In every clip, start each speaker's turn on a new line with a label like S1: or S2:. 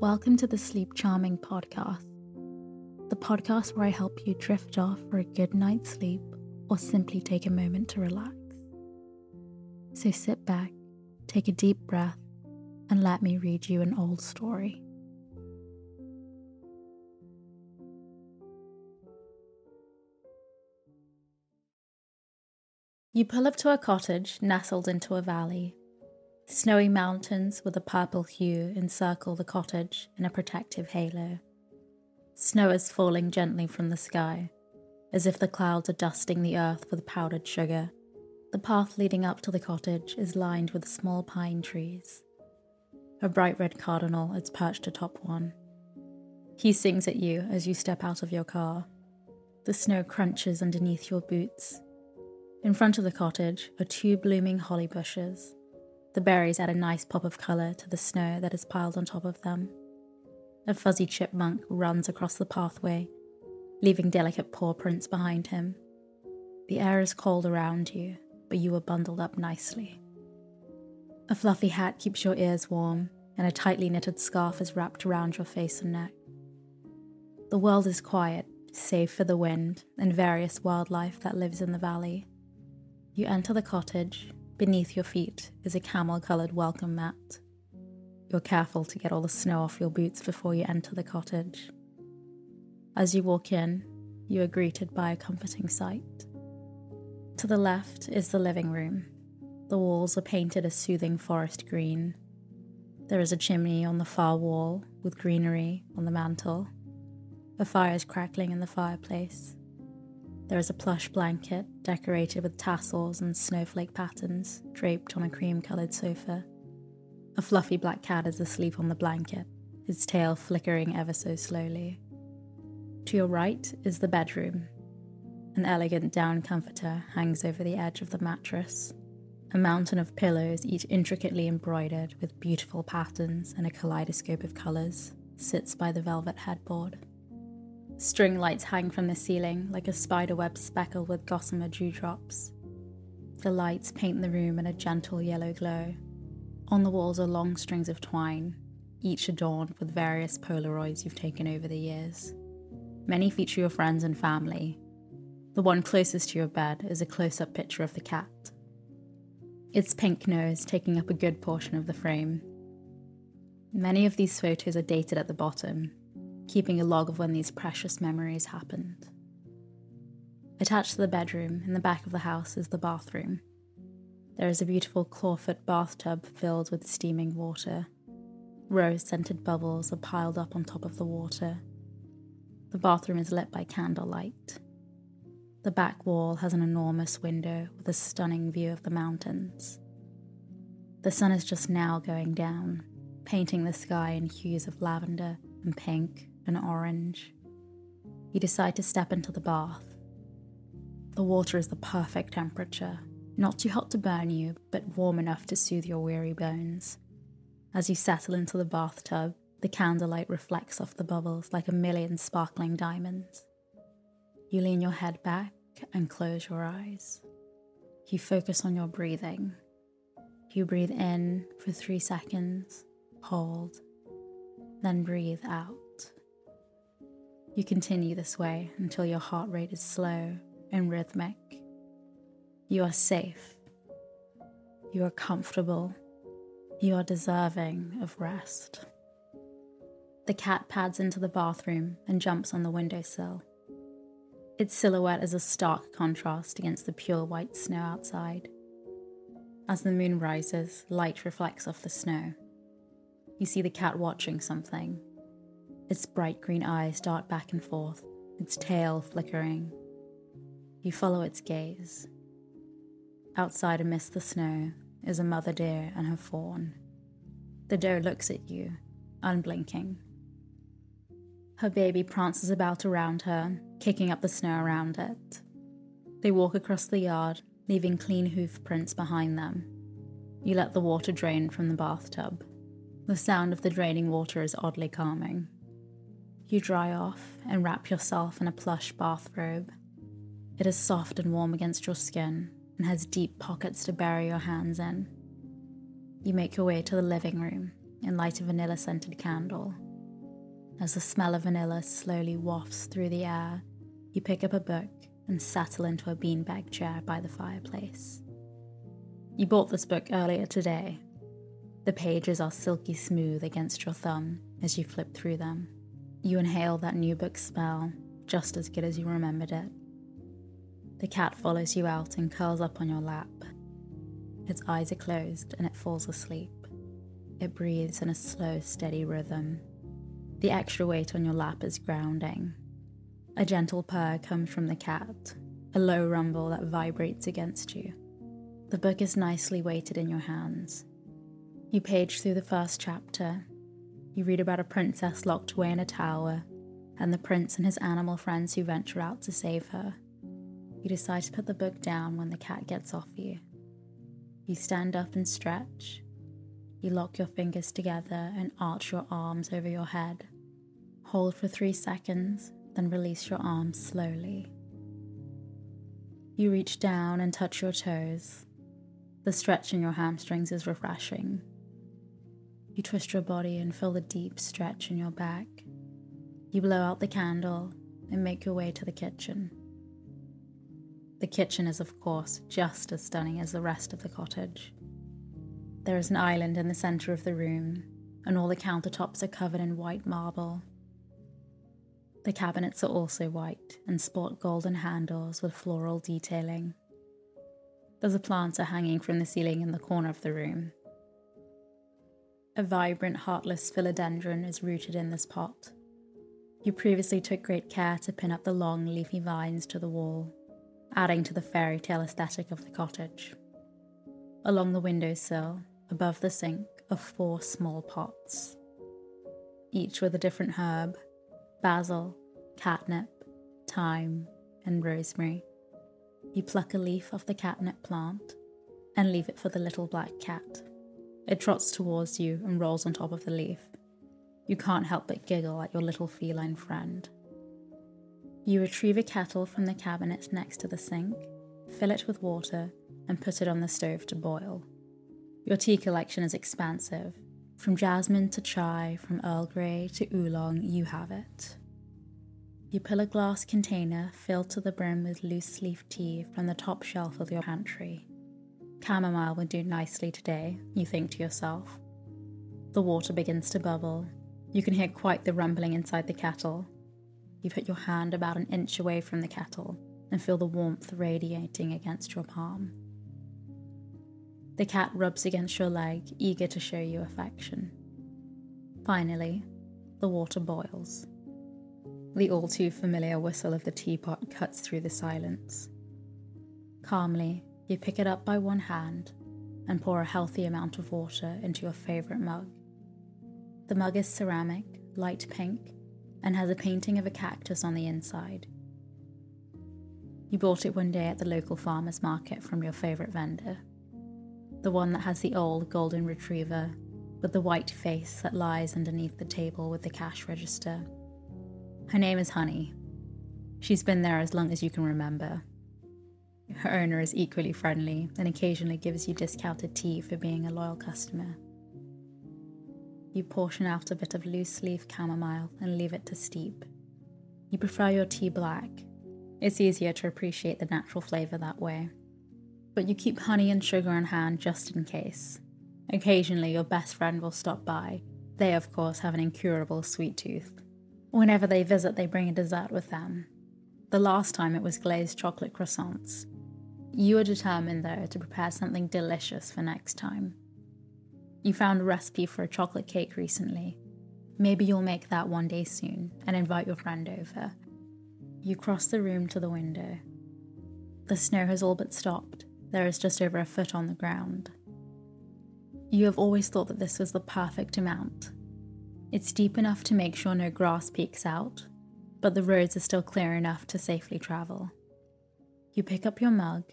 S1: Welcome to the Sleep Charming podcast, the podcast where I help you drift off for a good night's sleep or simply take a moment to relax. So sit back, take a deep breath, and let me read you an old story. You pull up to a cottage nestled into a valley. Snowy mountains with a purple hue encircle the cottage in a protective halo. Snow is falling gently from the sky, as if the clouds are dusting the earth with powdered sugar. The path leading up to the cottage is lined with small pine trees. A bright red cardinal is perched atop one. He sings at you as you step out of your car. The snow crunches underneath your boots in front of the cottage are two blooming holly bushes. The berries add a nice pop of colour to the snow that is piled on top of them. A fuzzy chipmunk runs across the pathway, leaving delicate paw prints behind him. The air is cold around you, but you are bundled up nicely. A fluffy hat keeps your ears warm, and a tightly knitted scarf is wrapped around your face and neck. The world is quiet, save for the wind and various wildlife that lives in the valley. You enter the cottage. Beneath your feet is a camel coloured welcome mat. You're careful to get all the snow off your boots before you enter the cottage. As you walk in, you are greeted by a comforting sight. To the left is the living room. The walls are painted a soothing forest green. There is a chimney on the far wall with greenery on the mantel. A fire is crackling in the fireplace. There is a plush blanket decorated with tassels and snowflake patterns draped on a cream coloured sofa. A fluffy black cat is asleep on the blanket, its tail flickering ever so slowly. To your right is the bedroom. An elegant down comforter hangs over the edge of the mattress. A mountain of pillows, each intricately embroidered with beautiful patterns and a kaleidoscope of colours, sits by the velvet headboard. String lights hang from the ceiling like a spiderweb speckled with gossamer dewdrops. The lights paint the room in a gentle yellow glow. On the walls are long strings of twine, each adorned with various Polaroids you've taken over the years. Many feature your friends and family. The one closest to your bed is a close up picture of the cat. Its pink nose taking up a good portion of the frame. Many of these photos are dated at the bottom, keeping a log of when these precious memories happened. Attached to the bedroom in the back of the house is the bathroom. There is a beautiful clawfoot bathtub filled with steaming water. Rose scented bubbles are piled up on top of the water. The bathroom is lit by candlelight. The back wall has an enormous window with a stunning view of the mountains. The sun is just now going down, painting the sky in hues of lavender and pink and orange. You decide to step into the bath. The water is the perfect temperature, not too hot to burn you, but warm enough to soothe your weary bones. As you settle into the bathtub, the candlelight reflects off the bubbles like a million sparkling diamonds. You lean your head back and close your eyes. You focus on your breathing. You breathe in for three seconds, hold, then breathe out. You continue this way until your heart rate is slow and rhythmic. You are safe. You are comfortable. You are deserving of rest. The cat pads into the bathroom and jumps on the windowsill. Its silhouette is a stark contrast against the pure white snow outside. As the moon rises, light reflects off the snow. You see the cat watching something, its bright green eyes dart back and forth, its tail flickering. You follow its gaze. Outside amidst the snow is a mother deer and her fawn. The doe looks at you, unblinking. Her baby prances about around her, kicking up the snow around it. They walk across the yard, leaving clean hoof prints behind them. You let the water drain from the bathtub. The sound of the draining water is oddly calming. You dry off and wrap yourself in a plush bathrobe. It is soft and warm against your skin and has deep pockets to bury your hands in. You make your way to the living room and light a vanilla scented candle. As the smell of vanilla slowly wafts through the air, you pick up a book and settle into a beanbag chair by the fireplace. You bought this book earlier today. The pages are silky smooth against your thumb as you flip through them. You inhale that new book smell, just as good as you remembered it. The cat follows you out and curls up on your lap. Its eyes are closed and it falls asleep. It breathes in a slow, steady rhythm. The extra weight on your lap is grounding. A gentle purr comes from the cat, a low rumble that vibrates against you. The book is nicely weighted in your hands. You page through the first chapter. You read about a princess locked away in a tower and the prince and his animal friends who venture out to save her. You decide to put the book down when the cat gets off you. You stand up and stretch. You lock your fingers together and arch your arms over your head. Hold for three seconds, then release your arms slowly. You reach down and touch your toes. The stretch in your hamstrings is refreshing. You twist your body and feel the deep stretch in your back. You blow out the candle and make your way to the kitchen. The kitchen is, of course, just as stunning as the rest of the cottage. There is an island in the centre of the room, and all the countertops are covered in white marble. The cabinets are also white and sport golden handles with floral detailing. There's a planter hanging from the ceiling in the corner of the room. A vibrant, heartleaf philodendron is rooted in this pot. You previously took great care to pin up the long, leafy vines to the wall adding to the fairy tale aesthetic of the cottage. Along the windowsill, above the sink, are four small pots, each with a different herb basil, catnip, thyme, and rosemary. You pluck a leaf off the catnip plant and leave it for the little black cat. It trots towards you and rolls on top of the leaf. You can't help but giggle at your little feline friend. You retrieve a kettle from the cabinet next to the sink, fill it with water, and put it on the stove to boil. Your tea collection is expansive. From jasmine to chai, from Earl Grey to oolong, you have it. You pull a glass container filled to the brim with loose leaf tea from the top shelf of your pantry. Chamomile would do nicely today, you think to yourself. The water begins to bubble. You can hear quite the rumbling inside the kettle, you put your hand about an inch away from the kettle and feel the warmth radiating against your palm. The cat rubs against your leg, eager to show you affection. Finally, the water boils. The all too familiar whistle of the teapot cuts through the silence. Calmly, you pick it up by one hand and pour a healthy amount of water into your favourite mug. The mug is ceramic, light pink, and has a painting of a cactus on the inside. You bought it one day at the local farmer's market from your favourite vendor. The one that has the old golden retriever with the white face that lies underneath the table with the cash register. Her name is Honey. She's been there as long as you can remember. Her owner is equally friendly and occasionally gives you discounted tea for being a loyal customer. You portion out a bit of loose leaf chamomile and leave it to steep. You prefer your tea black. It's easier to appreciate the natural flavour that way. But you keep honey and sugar on hand just in case. Occasionally, your best friend will stop by. They, of course, have an incurable sweet tooth. Whenever they visit, they bring a dessert with them. The last time it was glazed chocolate croissants. You are determined, though, to prepare something delicious for next time. You found a recipe for a chocolate cake recently. Maybe you'll make that one day soon and invite your friend over. You cross the room to the window. The snow has all but stopped. There is just over a foot on the ground. You have always thought that this was the perfect amount. It's deep enough to make sure no grass peeks out, but the roads are still clear enough to safely travel. You pick up your mug,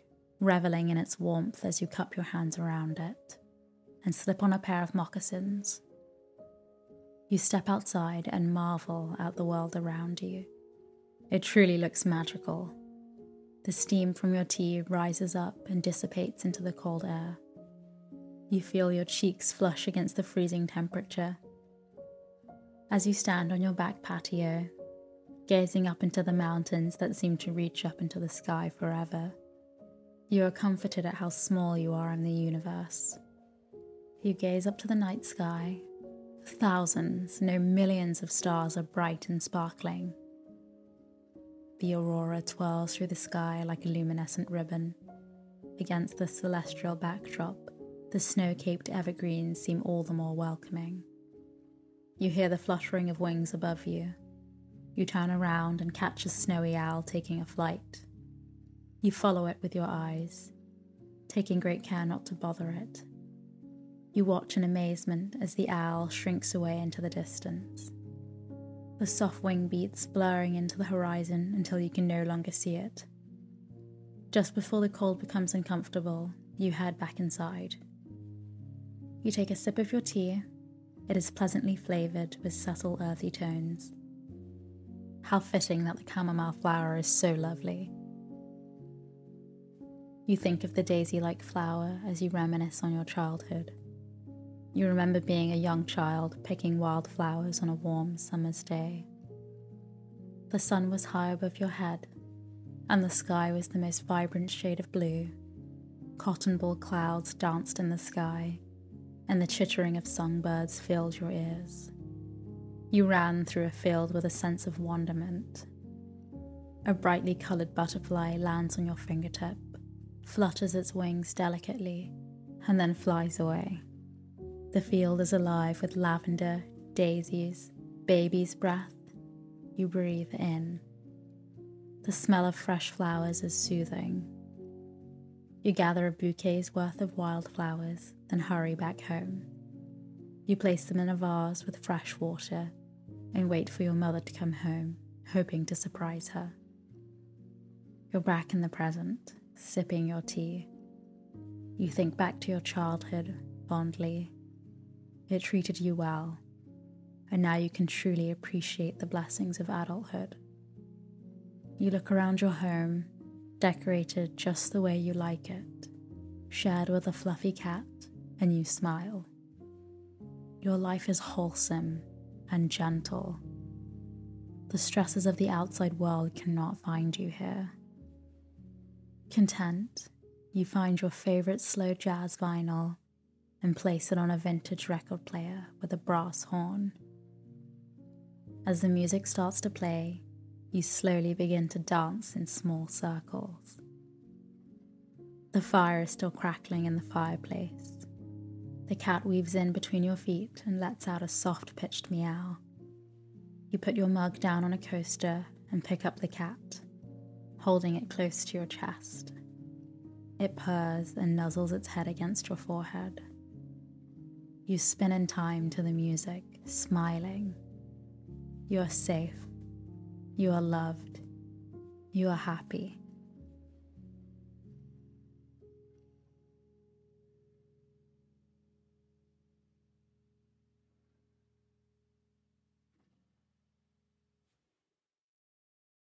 S1: reveling in its warmth as you cup your hands around it and slip on a pair of moccasins. You step outside and marvel at the world around you. It truly looks magical. The steam from your tea rises up and dissipates into the cold air. You feel your cheeks flush against the freezing temperature. As you stand on your back patio, gazing up into the mountains that seem to reach up into the sky forever, you are comforted at how small you are in the universe. You gaze up to the night sky. Thousands, no millions of stars are bright and sparkling. The aurora twirls through the sky like a luminescent ribbon. Against the celestial backdrop, the snow caped evergreens seem all the more welcoming. You hear the fluttering of wings above you. You turn around and catch a snowy owl taking a flight. You follow it with your eyes, taking great care not to bother it. You watch in amazement as the owl shrinks away into the distance. The soft wing beats blurring into the horizon until you can no longer see it. Just before the cold becomes uncomfortable, you head back inside. You take a sip of your tea. It is pleasantly flavoured with subtle earthy tones. How fitting that the chamomile flower is so lovely. You think of the daisy like flower as you reminisce on your childhood. You remember being a young child picking wild flowers on a warm summer's day. The sun was high above your head, and the sky was the most vibrant shade of blue. Cotton ball clouds danced in the sky, and the chittering of songbirds filled your ears. You ran through a field with a sense of wonderment. A brightly coloured butterfly lands on your fingertip flutters its wings delicately, and then flies away. The field is alive with lavender, daisies, baby's breath. You breathe in. The smell of fresh flowers is soothing. You gather a bouquet's worth of wildflowers, then hurry back home. You place them in a vase with fresh water and wait for your mother to come home, hoping to surprise her. You're back in the present sipping your tea. You think back to your childhood fondly. It treated you well, and now you can truly appreciate the blessings of adulthood. You look around your home, decorated just the way you like it, shared with a fluffy cat, and you smile. Your life is wholesome and gentle. The stresses of the outside world cannot find you here. Content, you find your favorite slow jazz vinyl and place it on a vintage record player with a brass horn. As the music starts to play, you slowly begin to dance in small circles. The fire is still crackling in the fireplace. The cat weaves in between your feet and lets out a soft pitched meow. You put your mug down on a coaster and pick up the cat holding it close to your chest. It purrs and nuzzles its head against your forehead. You spin in time to the music, smiling. You are safe. You are loved. You are happy.